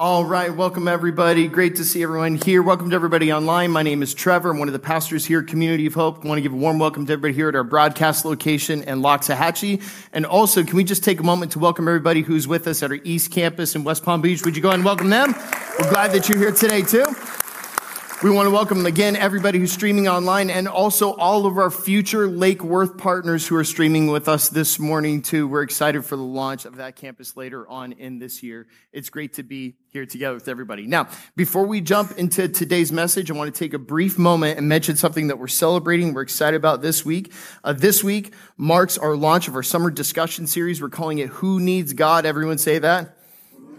All right, welcome everybody. Great to see everyone here. Welcome to everybody online. My name is Trevor. I'm one of the pastors here at Community of Hope. I want to give a warm welcome to everybody here at our broadcast location in Loxahatchee. And also, can we just take a moment to welcome everybody who's with us at our East Campus in West Palm Beach? Would you go and welcome them? We're glad that you're here today too. We want to welcome again everybody who's streaming online and also all of our future Lake Worth partners who are streaming with us this morning too. We're excited for the launch of that campus later on in this year. It's great to be here together with everybody. Now, before we jump into today's message, I want to take a brief moment and mention something that we're celebrating. We're excited about this week. Uh, this week marks our launch of our summer discussion series. We're calling it Who Needs God? Everyone say that.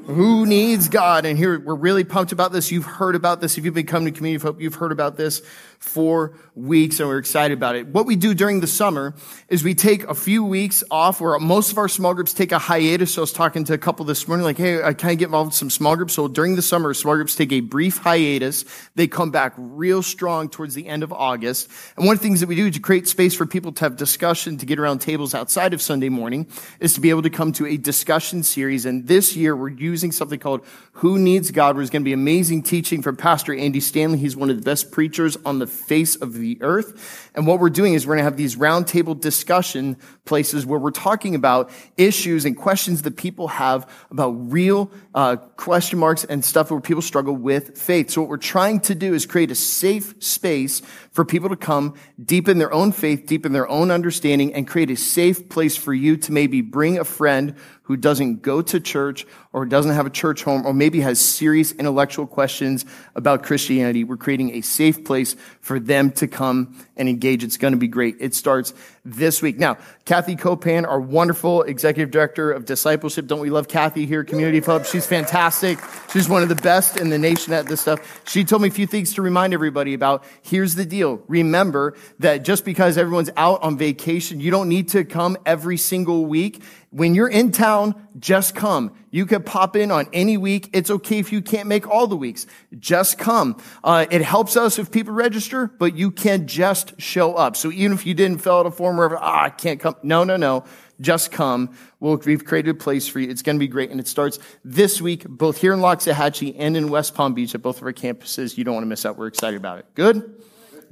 Who needs God? And here we're really pumped about this. You've heard about this. If you've been coming to Community of Hope, you've heard about this for weeks and we're excited about it. What we do during the summer is we take a few weeks off where most of our small groups take a hiatus. So I was talking to a couple this morning, like, hey, uh, I kind of get involved in some small groups. So during the summer, small groups take a brief hiatus. They come back real strong towards the end of August. And one of the things that we do to create space for people to have discussion, to get around tables outside of Sunday morning, is to be able to come to a discussion series. And this year we're using something called Who Needs God, where it's going to be amazing teaching from Pastor Andy Stanley. He's one of the best preachers on the face of the earth. And what we're doing is we're going to have these roundtable discussion places where we're talking about issues and questions that people have about real uh, question marks and stuff where people struggle with faith. So what we're trying to do is create a safe space for people to come deepen their own faith, deepen their own understanding, and create a safe place for you to maybe bring a friend who doesn't go to church or doesn't have a church home or maybe has serious intellectual questions about Christianity. We're creating a safe place for them to come and engage. It's going to be great. It starts this week. Now, Kathy Copan, our wonderful executive director of discipleship. Don't we love Kathy here, at Community Pub? She's fantastic. She's one of the best in the nation at this stuff. She told me a few things to remind everybody about. Here's the deal. Remember that just because everyone's out on vacation, you don't need to come every single week. When you're in town, just come. You could pop in on any week. It's okay if you can't make all the weeks. Just come. Uh, it helps us if people register, but you can just show up. So even if you didn't fill out a form or ah, I can't come. No, no, no. Just come. We've created a place for you. It's going to be great. And it starts this week, both here in Loxahatchee and in West Palm Beach at both of our campuses. You don't want to miss out. We're excited about it. Good?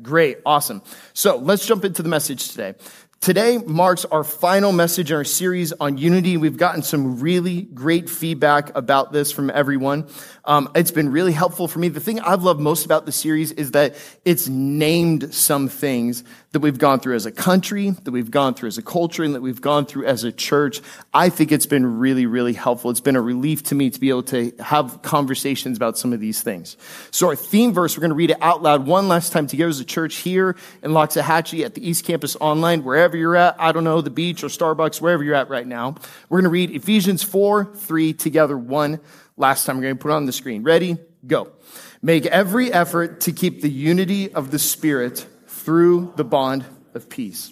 Great. Awesome. So let's jump into the message today. Today marks our final message in our series on unity. We've gotten some really great feedback about this from everyone. Um, it's been really helpful for me. The thing I've loved most about the series is that it's named some things that we've gone through as a country, that we've gone through as a culture, and that we've gone through as a church. I think it's been really, really helpful. It's been a relief to me to be able to have conversations about some of these things. So our theme verse, we're going to read it out loud one last time together as a church here in Loxahatchee at the East Campus online, wherever you're at. I don't know, the beach or Starbucks, wherever you're at right now. We're going to read Ephesians 4, 3 together one last time. We're going to put it on the screen. Ready? Go. Make every effort to keep the unity of the Spirit through the bond of peace.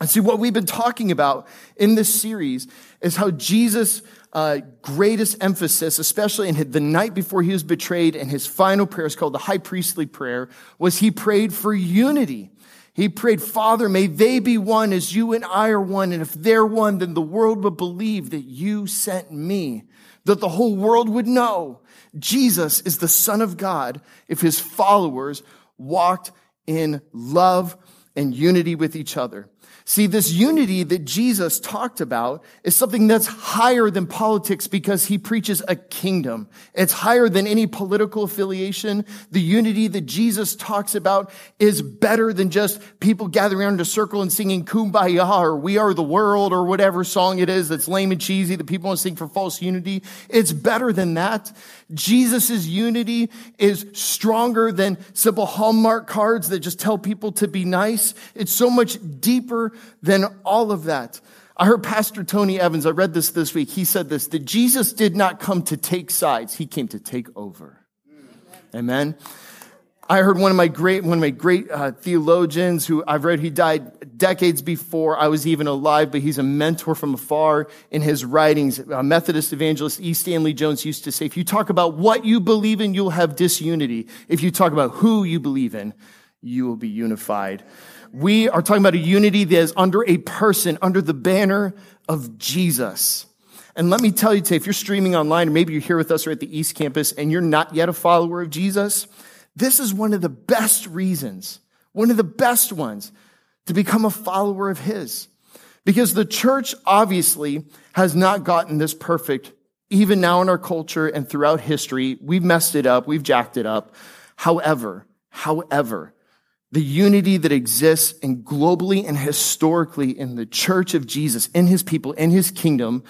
And see, what we've been talking about in this series is how Jesus' uh, greatest emphasis, especially in the night before he was betrayed, and his final prayer is called the high priestly prayer, was he prayed for unity. He prayed, Father, may they be one as you and I are one. And if they're one, then the world would believe that you sent me that the whole world would know Jesus is the Son of God if his followers walked in love and unity with each other. See, this unity that Jesus talked about is something that's higher than politics because he preaches a kingdom. It's higher than any political affiliation. The unity that Jesus talks about is better than just people gathering around a circle and singing kumbaya or we are the world or whatever song it is that's lame and cheesy that people want to sing for false unity. It's better than that. Jesus' unity is stronger than simple Hallmark cards that just tell people to be nice. It's so much deeper than all of that. I heard Pastor Tony Evans, I read this this week. He said this, that Jesus did not come to take sides. He came to take over. Amen. I heard one of my great, one of my great uh, theologians who I've read, he died decades before I was even alive, but he's a mentor from afar in his writings. A Methodist evangelist E. Stanley Jones used to say, if you talk about what you believe in, you'll have disunity. If you talk about who you believe in, you will be unified. We are talking about a unity that is under a person, under the banner of Jesus. And let me tell you today, if you're streaming online, or maybe you're here with us or at the East Campus and you're not yet a follower of Jesus, this is one of the best reasons, one of the best ones to become a follower of his. Because the church obviously has not gotten this perfect, even now in our culture and throughout history. We've messed it up. We've jacked it up. However, however, the unity that exists in globally and historically in the church of Jesus, in his people, in his kingdom,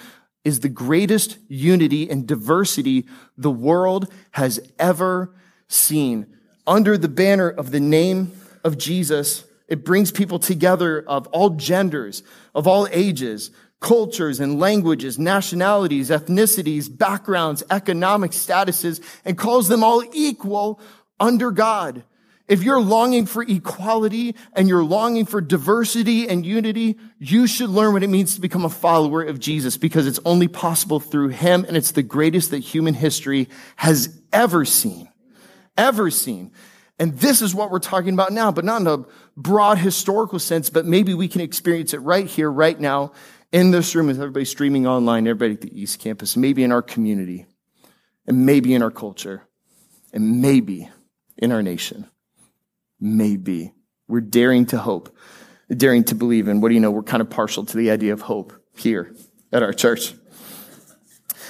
is the greatest unity and diversity the world has ever seen under the banner of the name of Jesus. It brings people together of all genders, of all ages, cultures and languages, nationalities, ethnicities, backgrounds, economic statuses, and calls them all equal under God. If you're longing for equality and you're longing for diversity and unity, you should learn what it means to become a follower of Jesus because it's only possible through him and it's the greatest that human history has ever seen ever seen. And this is what we're talking about now, but not in a broad historical sense, but maybe we can experience it right here, right now, in this room with everybody streaming online, everybody at the East Campus, maybe in our community, and maybe in our culture, and maybe in our nation. Maybe. We're daring to hope, daring to believe. And what do you know? We're kind of partial to the idea of hope here at our church.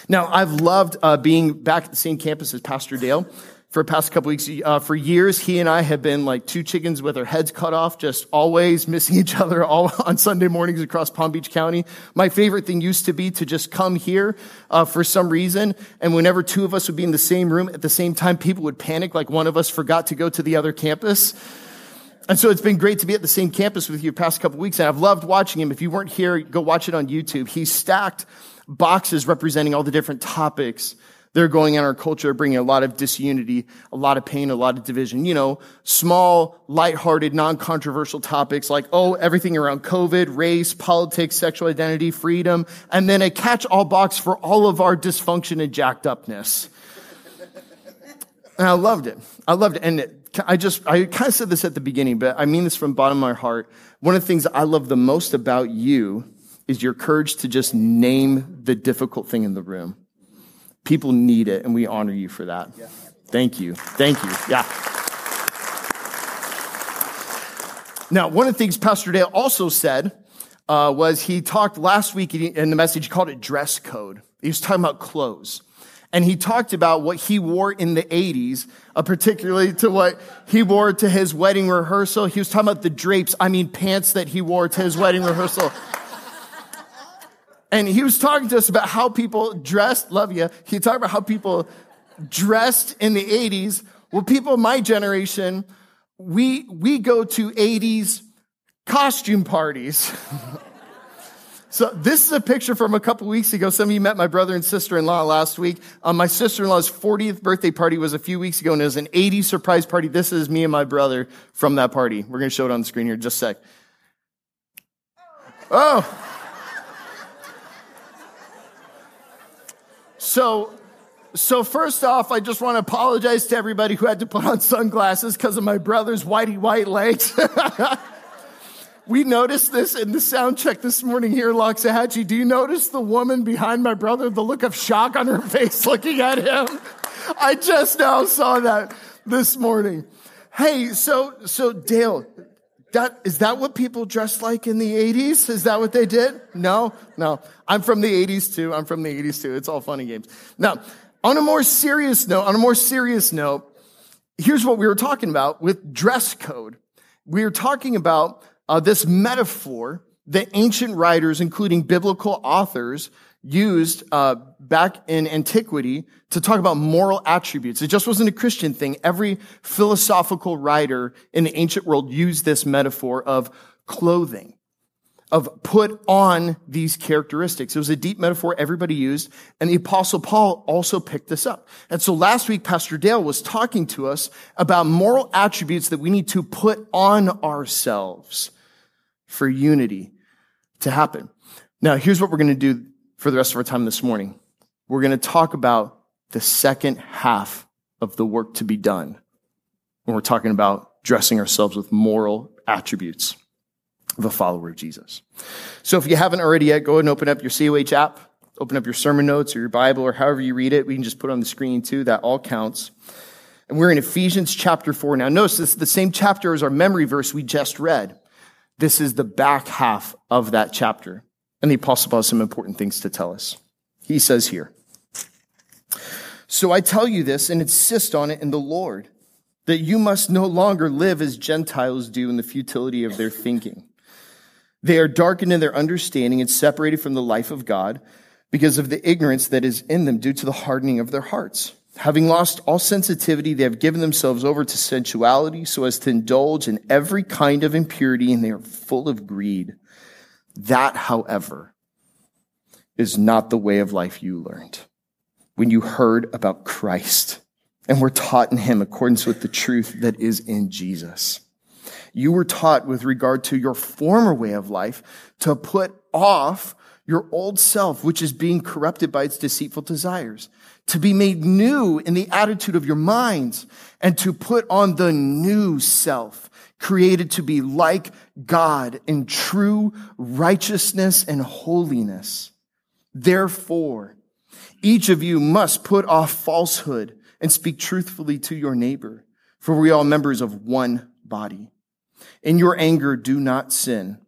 Now, I've loved uh, being back at the same campus as Pastor Dale for the past couple weeks. Uh, for years, he and I have been like two chickens with our heads cut off, just always missing each other all on Sunday mornings across Palm Beach County. My favorite thing used to be to just come here uh, for some reason, and whenever two of us would be in the same room at the same time, people would panic like one of us forgot to go to the other campus. And so it's been great to be at the same campus with you past couple weeks, and I've loved watching him. If you weren't here, go watch it on YouTube. He stacked boxes representing all the different topics they're going in our culture, bringing a lot of disunity, a lot of pain, a lot of division. You know, small, lighthearted, non-controversial topics like, oh, everything around COVID, race, politics, sexual identity, freedom, and then a catch-all box for all of our dysfunction and jacked upness. And I loved it. I loved it. And I just, I kind of said this at the beginning, but I mean this from bottom of my heart. One of the things I love the most about you is your courage to just name the difficult thing in the room. People need it, and we honor you for that. Yeah. Thank you. Thank you. Yeah. Now, one of the things Pastor Dale also said uh, was he talked last week in the message, he called it dress code. He was talking about clothes. And he talked about what he wore in the 80s, uh, particularly to what he wore to his wedding rehearsal. He was talking about the drapes, I mean, pants that he wore to his wedding rehearsal. And he was talking to us about how people dressed, love you. He talked about how people dressed in the 80s. Well, people my generation, we, we go to 80s costume parties. so this is a picture from a couple weeks ago. Some of you met my brother and sister-in-law last week. Um, my sister-in-law's 40th birthday party was a few weeks ago and it was an 80s surprise party. This is me and my brother from that party. We're going to show it on the screen here just a sec. Oh. So, so first off, I just want to apologize to everybody who had to put on sunglasses because of my brother's whitey white legs. we noticed this in the sound check this morning here in Loxahatchee. Do you notice the woman behind my brother, the look of shock on her face looking at him? I just now saw that this morning. Hey, so, so Dale, that, is that what people dressed like in the 80s? Is that what they did? No, no. I'm from the 80s too. I'm from the 80s too. It's all funny games. Now, on a more serious note, on a more serious note, here's what we were talking about with dress code. We were talking about uh, this metaphor that ancient writers, including biblical authors, used uh, back in antiquity to talk about moral attributes. It just wasn't a Christian thing. Every philosophical writer in the ancient world used this metaphor of clothing. of put on these characteristics. It was a deep metaphor everybody used, and the apostle Paul also picked this up. And so last week, Pastor Dale was talking to us about moral attributes that we need to put on ourselves for unity to happen. Now, here's what we're going to do for the rest of our time this morning. We're going to talk about the second half of the work to be done when we're talking about dressing ourselves with moral attributes of a follower of Jesus. So if you haven't already yet, go ahead and open up your COH app, open up your sermon notes or your Bible or however you read it. We can just put on the screen too. That all counts. And we're in Ephesians chapter four. Now notice this is the same chapter as our memory verse we just read. This is the back half of that chapter. And the apostle Paul has some important things to tell us. He says here, So I tell you this and insist on it in the Lord, that you must no longer live as Gentiles do in the futility of their thinking. They are darkened in their understanding and separated from the life of God because of the ignorance that is in them due to the hardening of their hearts. Having lost all sensitivity, they have given themselves over to sensuality so as to indulge in every kind of impurity, and they are full of greed. That, however, is not the way of life you learned. When you heard about Christ and were taught in him accordance with the truth that is in Jesus. You were taught with regard to your former way of life to put off your old self, which is being corrupted by its deceitful desires, to be made new in the attitude of your minds, and to put on the new self, created to be like God in true righteousness and holiness. Therefore, each of you must put off falsehood and speak truthfully to your neighbor, for we are all members of one body. In your anger, do not sin,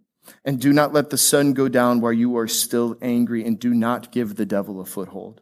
and do not let the sun go down while you are still angry, and do not give the devil a foothold.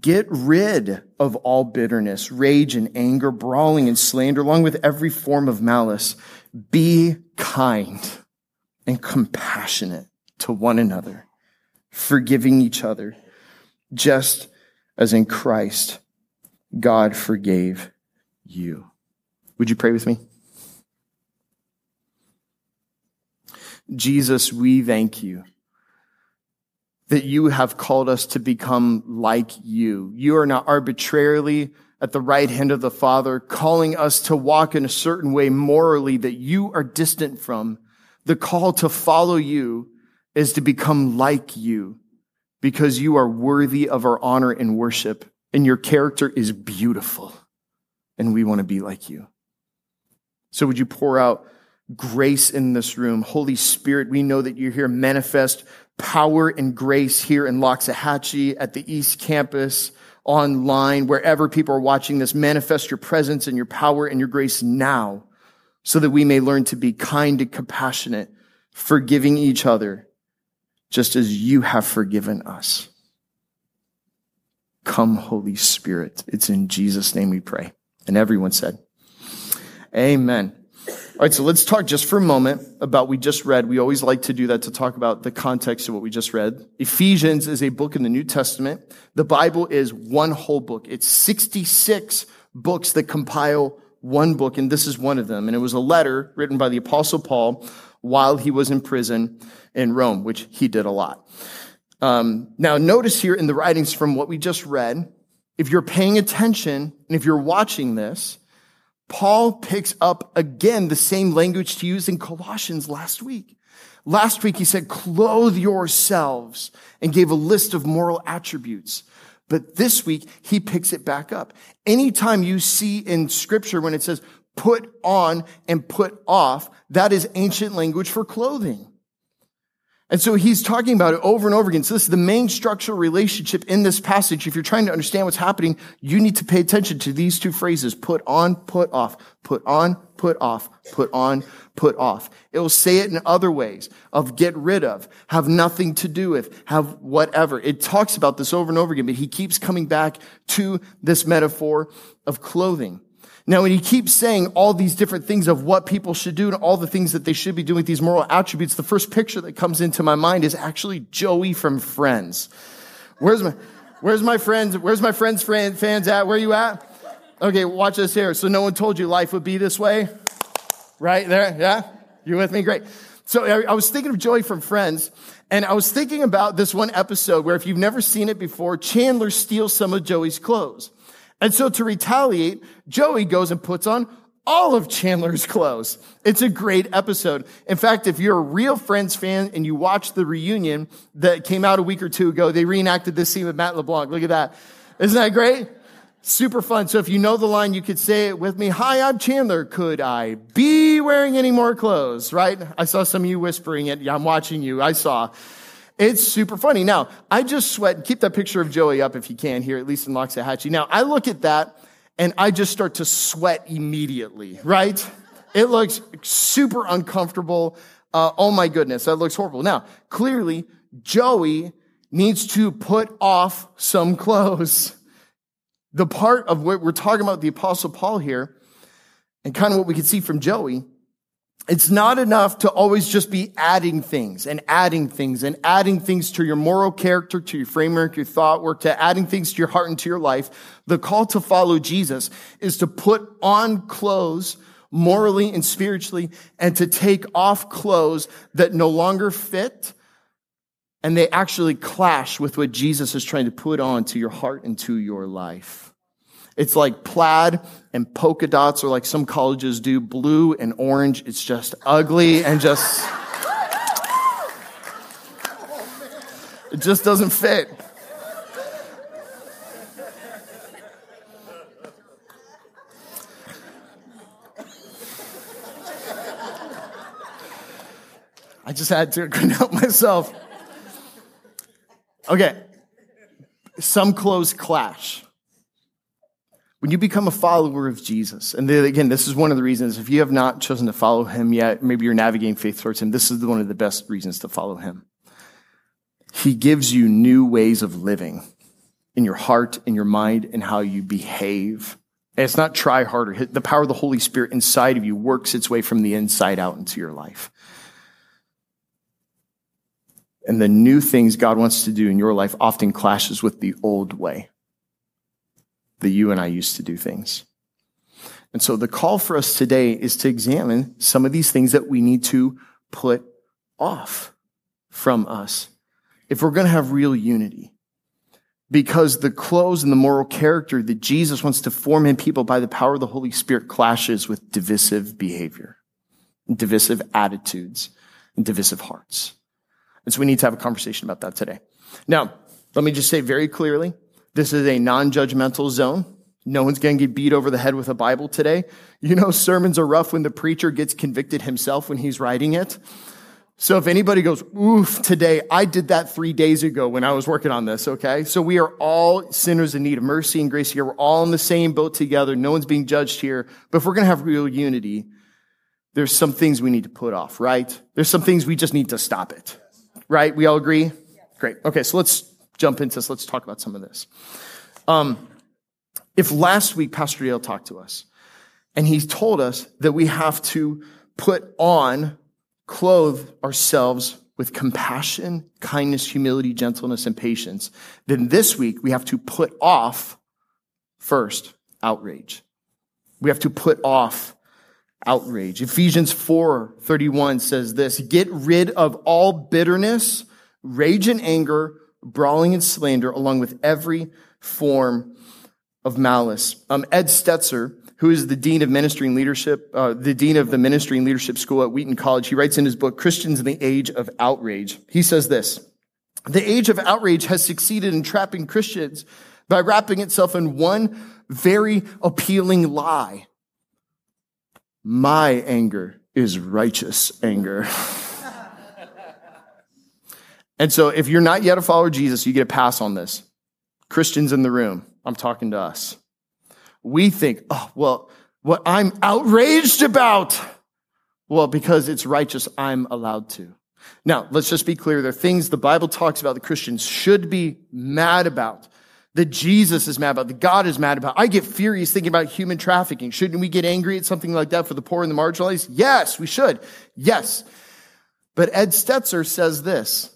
Get rid of all bitterness, rage and anger, brawling and slander, along with every form of malice. Be kind and compassionate to one another, forgiving each other, just as in Christ God forgave you. Would you pray with me? Jesus, we thank you that you have called us to become like you. You are not arbitrarily at the right hand of the Father, calling us to walk in a certain way morally that you are distant from. The call to follow you is to become like you because you are worthy of our honor and worship and your character is beautiful and we want to be like you. So would you pour out grace in this room? Holy Spirit, we know that you're here manifest power and grace here in Loxahatchee at the East Campus, online, wherever people are watching this. Manifest your presence and your power and your grace now so that we may learn to be kind and compassionate, forgiving each other, just as you have forgiven us. Come, Holy Spirit. It's in Jesus' name we pray. And everyone said, Amen. All right, so let's talk just for a moment about we just read. We always like to do that to talk about the context of what we just read. Ephesians is a book in the New Testament. The Bible is one whole book. It's 66 books that compile one book, and this is one of them. And it was a letter written by the Apostle Paul while he was in prison in Rome, which he did a lot. Um, now, notice here in the writings from what we just read, if you're paying attention and if you're watching this, Paul picks up again the same language to use in Colossians last week. Last week he said, clothe yourselves and gave a list of moral attributes. But this week he picks it back up. Anytime you see in scripture when it says put on and put off, that is ancient language for clothing. And so he's talking about it over and over again. So this is the main structural relationship in this passage. If you're trying to understand what's happening, you need to pay attention to these two phrases. Put on, put off. Put on, put off. Put on, put off. It will say it in other ways of get rid of, have nothing to do with, have whatever. It talks about this over and over again, but he keeps coming back to this metaphor of clothing. Now, when he keeps saying all these different things of what people should do and all the things that they should be doing with these moral attributes, the first picture that comes into my mind is actually Joey from Friends. Where's my, where's my friends? Where's my friends fans at? Where are you at? Okay, watch this here. So no one told you life would be this way? Right there? Yeah? You with me? Great. So I was thinking of Joey from Friends, and I was thinking about this one episode where if you've never seen it before, Chandler steals some of Joey's clothes. And so to retaliate, Joey goes and puts on all of Chandler's clothes. It's a great episode. In fact, if you're a real Friends fan and you watch the reunion that came out a week or two ago, they reenacted this scene with Matt LeBlanc. Look at that. Isn't that great? Super fun. So if you know the line, you could say it with me. Hi, I'm Chandler. Could I be wearing any more clothes? Right? I saw some of you whispering it. Yeah, I'm watching you. I saw. It's super funny. Now, I just sweat. Keep that picture of Joey up if you can here, at least in Loxahatchee. Now, I look at that and I just start to sweat immediately, right? It looks super uncomfortable. Uh, oh my goodness, that looks horrible. Now, clearly, Joey needs to put off some clothes. The part of what we're talking about the apostle Paul here, and kind of what we can see from Joey, it's not enough to always just be adding things and adding things and adding things to your moral character, to your framework, your thought work, to adding things to your heart and to your life. The call to follow Jesus is to put on clothes morally and spiritually and to take off clothes that no longer fit and they actually clash with what Jesus is trying to put on to your heart and to your life. It's like plaid and polka dots, or like some colleges do, blue and orange. It's just ugly and just. It just doesn't fit. I just had to, couldn't help myself. Okay. Some clothes clash when you become a follower of Jesus, and again, this is one of the reasons, if you have not chosen to follow him yet, maybe you're navigating faith towards him, this is one of the best reasons to follow him. He gives you new ways of living in your heart, in your mind, and how you behave. And it's not try harder. The power of the Holy Spirit inside of you works its way from the inside out into your life. And the new things God wants to do in your life often clashes with the old way that you and I used to do things. And so the call for us today is to examine some of these things that we need to put off from us if we're going to have real unity. Because the clothes and the moral character that Jesus wants to form in people by the power of the Holy Spirit clashes with divisive behavior, divisive attitudes, and divisive hearts. And so we need to have a conversation about that today. Now, let me just say very clearly, this is a non judgmental zone. No one's going to get beat over the head with a Bible today. You know, sermons are rough when the preacher gets convicted himself when he's writing it. So if anybody goes, oof, today, I did that three days ago when I was working on this, okay? So we are all sinners in need of mercy and grace here. We're all in the same boat together. No one's being judged here. But if we're going to have real unity, there's some things we need to put off, right? There's some things we just need to stop it, right? We all agree? Great. Okay, so let's jump into this. Let's talk about some of this. Um, if last week Pastor Dale talked to us and he told us that we have to put on, clothe ourselves with compassion, kindness, humility, gentleness, and patience, then this week we have to put off first outrage. We have to put off outrage. Ephesians 4 31 says this Get rid of all bitterness, rage and anger brawling and slander, along with every form of malice. Um, Ed Stetzer, who is the dean of ministry and leadership, uh, the dean of the ministry and leadership school at Wheaton College, he writes in his book, Christians in the Age of Outrage. He says this, the age of outrage has succeeded in trapping Christians by wrapping itself in one very appealing lie. My anger is righteous anger. And so if you're not yet a follower of Jesus, you get a pass on this. Christians in the room, I'm talking to us. We think, oh, well, what I'm outraged about. Well, because it's righteous, I'm allowed to. Now, let's just be clear. There are things the Bible talks about that Christians should be mad about, that Jesus is mad about, that God is mad about. I get furious thinking about human trafficking. Shouldn't we get angry at something like that for the poor and the marginalized? Yes, we should. Yes. But Ed Stetzer says this.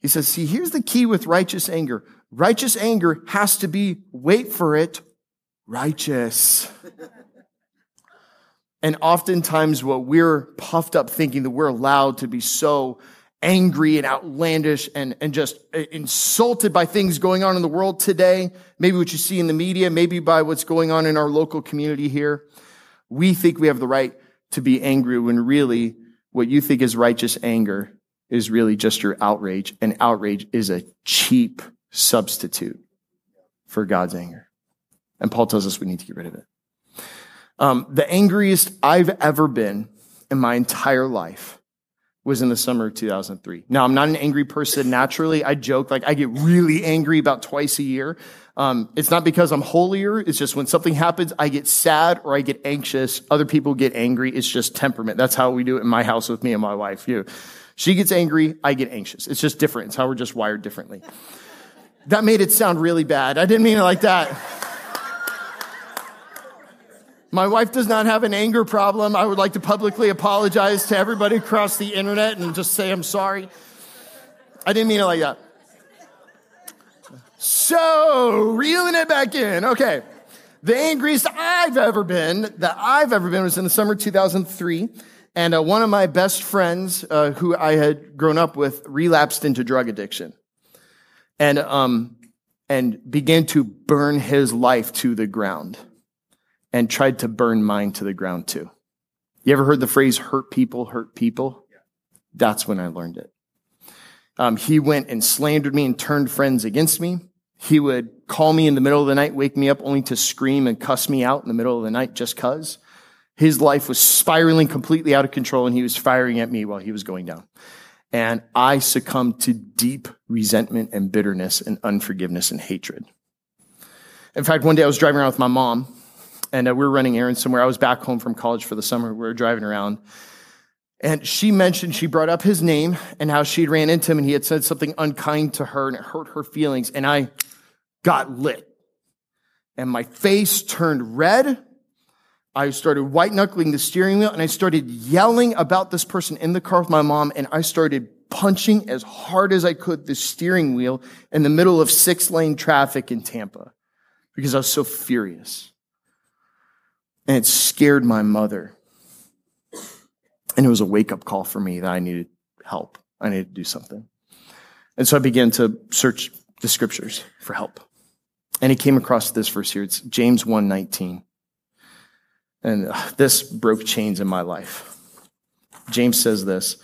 He says, see, here's the key with righteous anger. Righteous anger has to be, wait for it, righteous. and oftentimes what we're puffed up thinking that we're allowed to be so angry and outlandish and, and just uh, insulted by things going on in the world today, maybe what you see in the media, maybe by what's going on in our local community here. We think we have the right to be angry when really what you think is righteous anger is really just your outrage, and outrage is a cheap substitute for God's anger. And Paul tells us we need to get rid of it. Um, the angriest I've ever been in my entire life was in the summer of 2003. Now, I'm not an angry person naturally. I joke, like, I get really angry about twice a year. Um, it's not because I'm holier. It's just when something happens, I get sad or I get anxious. Other people get angry. It's just temperament. That's how we do it in my house with me and my wife. You. She gets angry. I get anxious. It's just different. It's how we're just wired differently. That made it sound really bad. I didn't mean it like that. My wife does not have an anger problem. I would like to publicly apologize to everybody across the internet and just say I'm sorry. I didn't mean it like that. So, reeling it back in. Okay. The angriest I've ever been, that I've ever been, was in the summer 2003. And uh, one of my best friends, uh, who I had grown up with, relapsed into drug addiction. And, um, and began to burn his life to the ground and tried to burn mine to the ground too. You ever heard the phrase hurt people, hurt people? That's when I learned it. Um, he went and slandered me and turned friends against me. He would call me in the middle of the night, wake me up only to scream and cuss me out in the middle of the night just cause. His life was spiraling completely out of control and he was firing at me while he was going down. And I succumbed to deep resentment and bitterness and unforgiveness and hatred. In fact, one day I was driving around with my mom and uh, we were running errands somewhere. I was back home from college for the summer. We were driving around. And she mentioned, she brought up his name and how she'd ran into him and he had said something unkind to her and it hurt her feelings. And I got lit. And my face turned red. I started white knuckling the steering wheel and I started yelling about this person in the car with my mom. And I started punching as hard as I could the steering wheel in the middle of six lane traffic in Tampa because I was so furious. And it scared my mother. And it was a wake up call for me that I needed help. I needed to do something. And so I began to search the scriptures for help. And he came across this verse here. It's James 1:19. And uh, this broke chains in my life. James says this,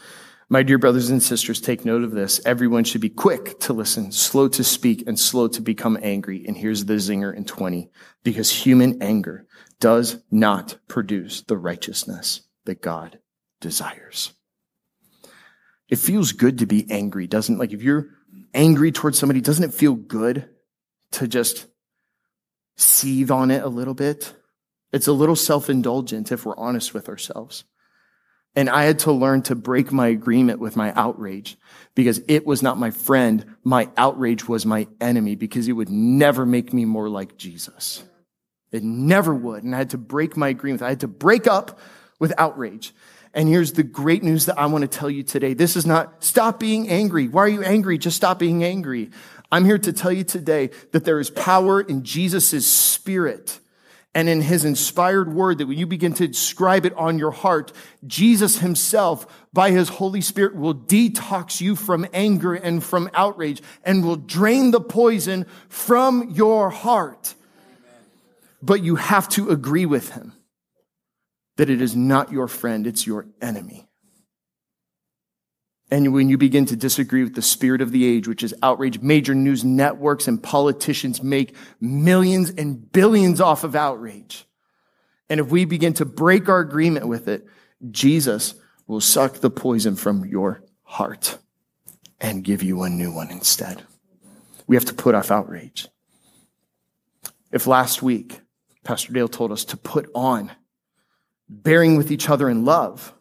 my dear brothers and sisters, take note of this. Everyone should be quick to listen, slow to speak, and slow to become angry. And here's the zinger in 20. Because human anger does not produce the righteousness that God desires. It feels good to be angry, doesn't like if you're angry towards somebody, doesn't it feel good to just seethe on it a little bit? It's a little self-indulgent if we're honest with ourselves. And I had to learn to break my agreement with my outrage because it was not my friend. My outrage was my enemy because it would never make me more like Jesus. It never would. And I had to break my agreement. I had to break up with outrage. And here's the great news that I want to tell you today. This is not stop being angry. Why are you angry? Just stop being angry. I'm here to tell you today that there is power in Jesus' spirit and in his inspired word that when you begin to inscribe it on your heart, Jesus himself, by his Holy Spirit, will detox you from anger and from outrage and will drain the poison from your heart but you have to agree with him that it is not your friend, it's your enemy. And when you begin to disagree with the spirit of the age, which is outrage, major news networks and politicians make millions and billions off of outrage. And if we begin to break our agreement with it, Jesus will suck the poison from your heart and give you a new one instead. We have to put off outrage. If last week Pastor Dale told us to put on bearing with each other in love,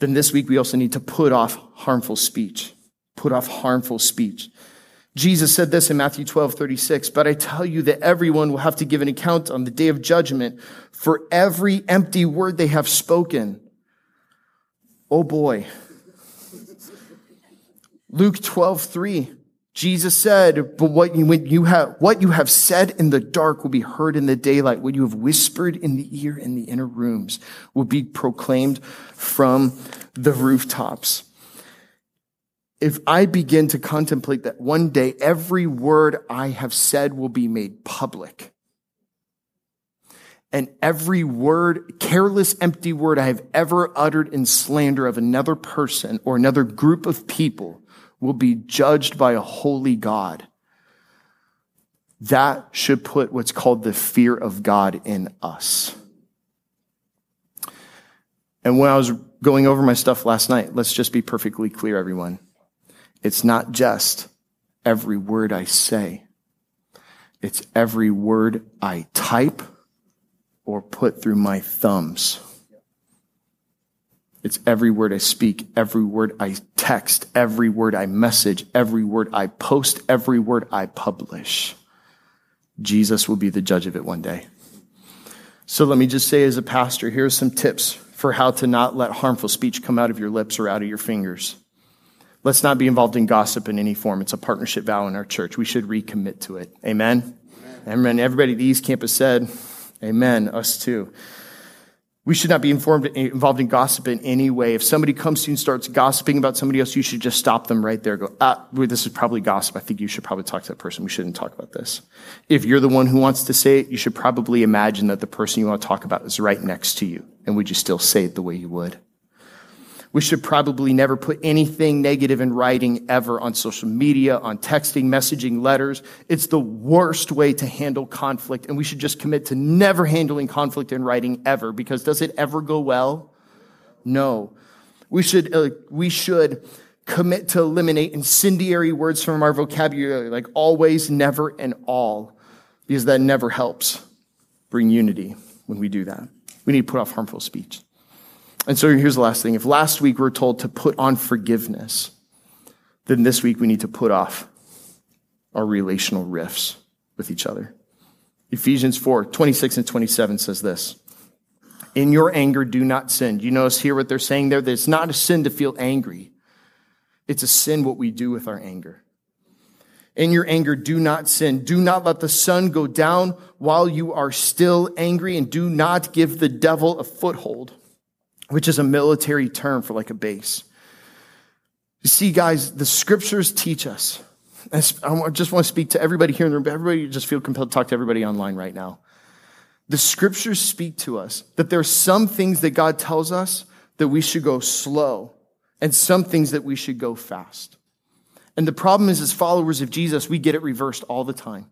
then this week we also need to put off harmful speech. Put off harmful speech. Jesus said this in Matthew 12, 36, but I tell you that everyone will have to give an account on the day of judgment for every empty word they have spoken. Oh boy. Luke 12, 3. Jesus said, but what you, you have, what you have said in the dark will be heard in the daylight. What you have whispered in the ear in the inner rooms will be proclaimed from the rooftops. If I begin to contemplate that one day every word I have said will be made public, and every word, careless, empty word I have ever uttered in slander of another person or another group of people will be judged by a holy God. That should put what's called the fear of God in us. And when I was going over my stuff last night, let's just be perfectly clear, everyone. It's not just every word I say. It's every word I type or put through my thumbs. It's every word I speak, every word I text, every word I message, every word I post, every word I publish. Jesus will be the judge of it one day. So let me just say, as a pastor, here are some tips for how to not let harmful speech come out of your lips or out of your fingers. Let's not be involved in gossip in any form. It's a partnership vow in our church. We should recommit to it. Amen. Amen. Amen. Everybody at the East Campus said, Amen. Us too. We should not be informed, involved in gossip in any way. If somebody comes to you and starts gossiping about somebody else, you should just stop them right there. Go, ah, this is probably gossip. I think you should probably talk to that person. We shouldn't talk about this. If you're the one who wants to say it, you should probably imagine that the person you want to talk about is right next to you. And would you still say it the way you would? We should probably never put anything negative in writing ever on social media, on texting, messaging, letters. It's the worst way to handle conflict. And we should just commit to never handling conflict in writing ever because does it ever go well? No. We should, uh, we should commit to eliminate incendiary words from our vocabulary like always, never, and all because that never helps bring unity when we do that. We need to put off harmful speech. And so here's the last thing. If last week we're told to put on forgiveness, then this week we need to put off our relational rifts with each other. Ephesians 4 26 and 27 says this In your anger, do not sin. You notice here what they're saying there? That it's not a sin to feel angry, it's a sin what we do with our anger. In your anger, do not sin. Do not let the sun go down while you are still angry, and do not give the devil a foothold which is a military term for like a base. You see, guys, the scriptures teach us. I just want to speak to everybody here in the room, everybody just feel compelled to talk to everybody online right now. The scriptures speak to us that there are some things that God tells us that we should go slow and some things that we should go fast. And the problem is, as followers of Jesus, we get it reversed all the time.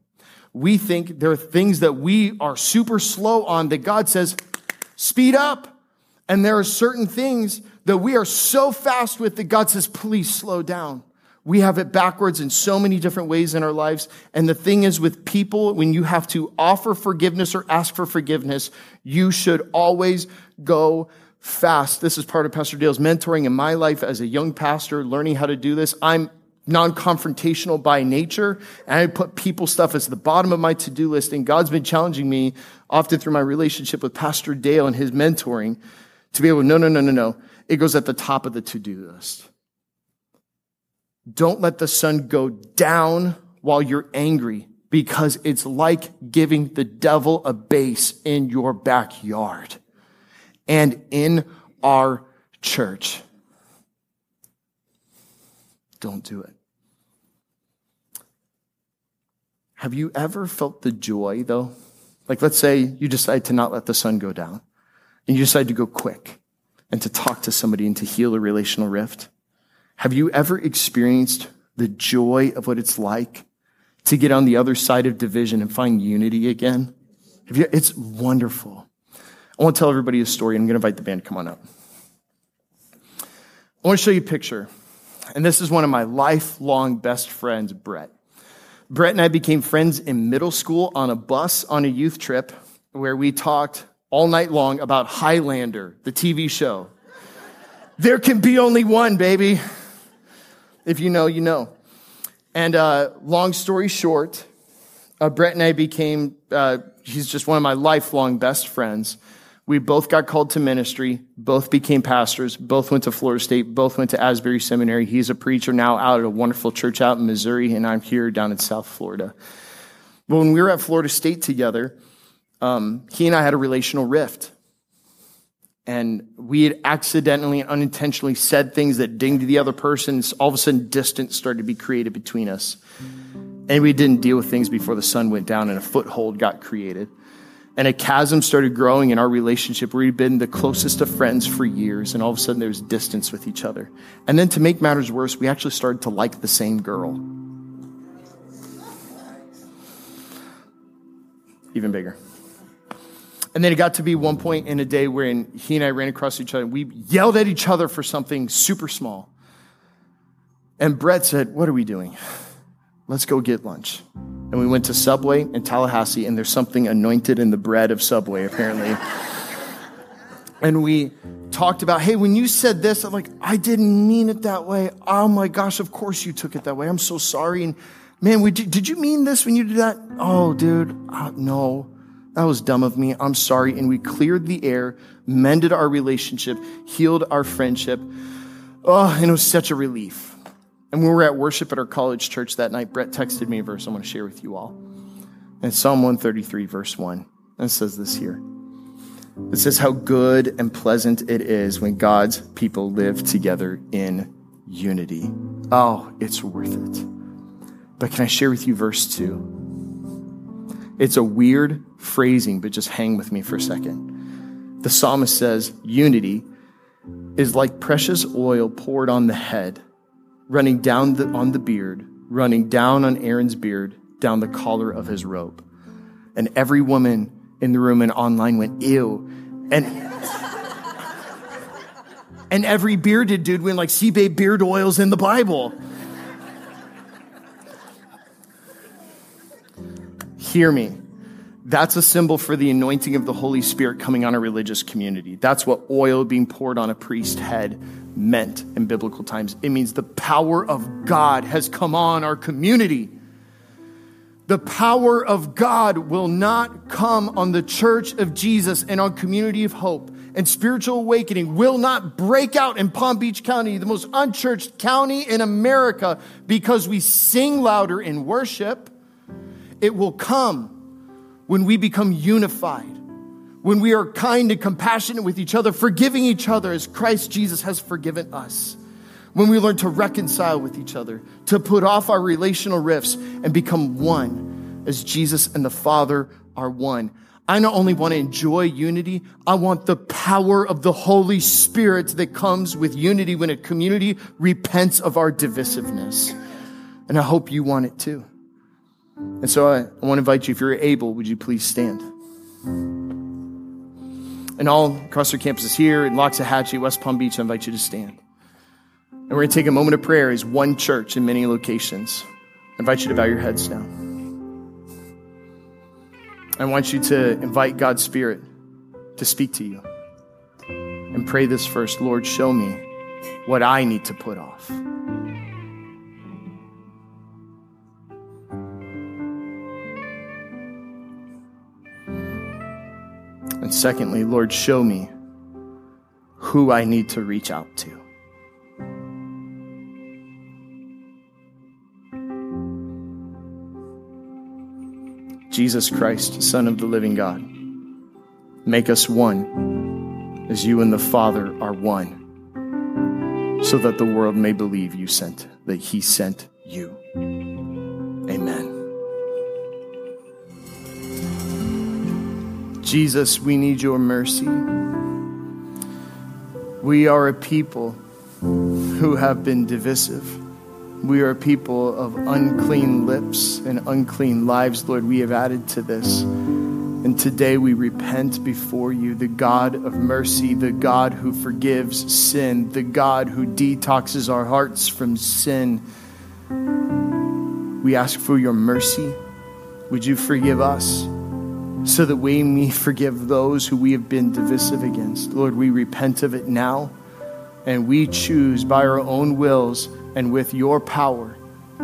We think there are things that we are super slow on that God says, speed up. And there are certain things that we are so fast with that God says, please slow down. We have it backwards in so many different ways in our lives. And the thing is with people, when you have to offer forgiveness or ask for forgiveness, you should always go fast. This is part of Pastor Dale's mentoring in my life as a young pastor, learning how to do this. I'm non-confrontational by nature, and I put people stuff as the bottom of my to-do list. And God's been challenging me often through my relationship with Pastor Dale and his mentoring to be able, no, no, no, no, no. It goes at the top of the to do list. Don't let the sun go down while you're angry because it's like giving the devil a base in your backyard and in our church. Don't do it. Have you ever felt the joy though? Like, let's say you decide to not let the sun go down and you decide to go quick and to talk to somebody and to heal a relational rift? Have you ever experienced the joy of what it's like to get on the other side of division and find unity again? You, it's wonderful. I want to tell everybody a story. I'm going to invite the band to come on up. I want to show you a picture. And this is one of my lifelong best friends, Brett. Brett and I became friends in middle school on a bus on a youth trip where we talked all night long about Highlander, the TV show. there can be only one, baby. If you know, you know. And uh, long story short, uh, Brett and I became, uh, he's just one of my lifelong best friends. We both got called to ministry, both became pastors, both went to Florida State, both went to Asbury Seminary. He's a preacher now out at a wonderful church out in Missouri, and I'm here down in South Florida. But when we were at Florida State together, um, he and I had a relational rift. And we had accidentally and unintentionally said things that dinged the other person. All of a sudden, distance started to be created between us. And we didn't deal with things before the sun went down and a foothold got created and a chasm started growing in our relationship we'd been the closest of friends for years and all of a sudden there was distance with each other and then to make matters worse we actually started to like the same girl even bigger and then it got to be one point in a day wherein he and i ran across each other and we yelled at each other for something super small and brett said what are we doing let's go get lunch and we went to Subway in Tallahassee, and there's something anointed in the bread of Subway, apparently. and we talked about, hey, when you said this, I'm like, I didn't mean it that way. Oh my gosh, of course you took it that way. I'm so sorry. And man, did you mean this when you did that? Oh, dude, uh, no. That was dumb of me. I'm sorry. And we cleared the air, mended our relationship, healed our friendship. Oh, and it was such a relief. And when we were at worship at our college church that night, Brett texted me a verse I want to share with you all. And Psalm 133, verse 1. And it says this here. It says how good and pleasant it is when God's people live together in unity. Oh, it's worth it. But can I share with you verse 2? It's a weird phrasing, but just hang with me for a second. The psalmist says, Unity is like precious oil poured on the head running down the, on the beard, running down on Aaron's beard, down the collar of his robe. And every woman in the room and online went, ew. And, and every bearded dude went like, see, babe, beard oil's in the Bible. Hear me. That's a symbol for the anointing of the Holy Spirit coming on a religious community. That's what oil being poured on a priest's head meant in biblical times. It means the power of God has come on our community. The power of God will not come on the church of Jesus and on community of hope. And spiritual awakening will not break out in Palm Beach County, the most unchurched county in America, because we sing louder in worship. It will come when we become unified, when we are kind and compassionate with each other, forgiving each other as Christ Jesus has forgiven us, when we learn to reconcile with each other, to put off our relational rifts and become one as Jesus and the Father are one. I not only want to enjoy unity, I want the power of the Holy Spirit that comes with unity when a community repents of our divisiveness. And I hope you want it too. And so I, I want to invite you, if you're able, would you please stand? And all across our campuses here in Loxahatchee, West Palm Beach, I invite you to stand. And we're going to take a moment of prayer as one church in many locations. I invite you to bow your heads now. I want you to invite God's Spirit to speak to you. And pray this first Lord, show me what I need to put off. And secondly, Lord, show me who I need to reach out to. Jesus Christ, Son of the living God, make us one as you and the Father are one, so that the world may believe you sent, that He sent you. Amen. Jesus, we need your mercy. We are a people who have been divisive. We are a people of unclean lips and unclean lives, Lord. We have added to this. And today we repent before you, the God of mercy, the God who forgives sin, the God who detoxes our hearts from sin. We ask for your mercy. Would you forgive us so that we may forgive those who we have been divisive against? Lord, we repent of it now, and we choose by our own wills and with your power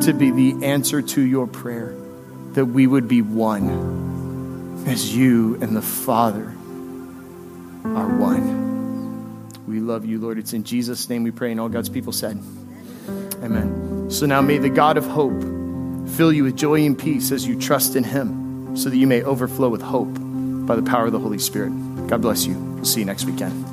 to be the answer to your prayer, that we would be one as you and the Father are one. We love you, Lord. It's in Jesus' name we pray, and all God's people said, Amen. So now may the God of hope fill you with joy and peace as you trust in Him, so that you may overflow with hope by the power of the Holy Spirit. God bless you. We'll see you next weekend.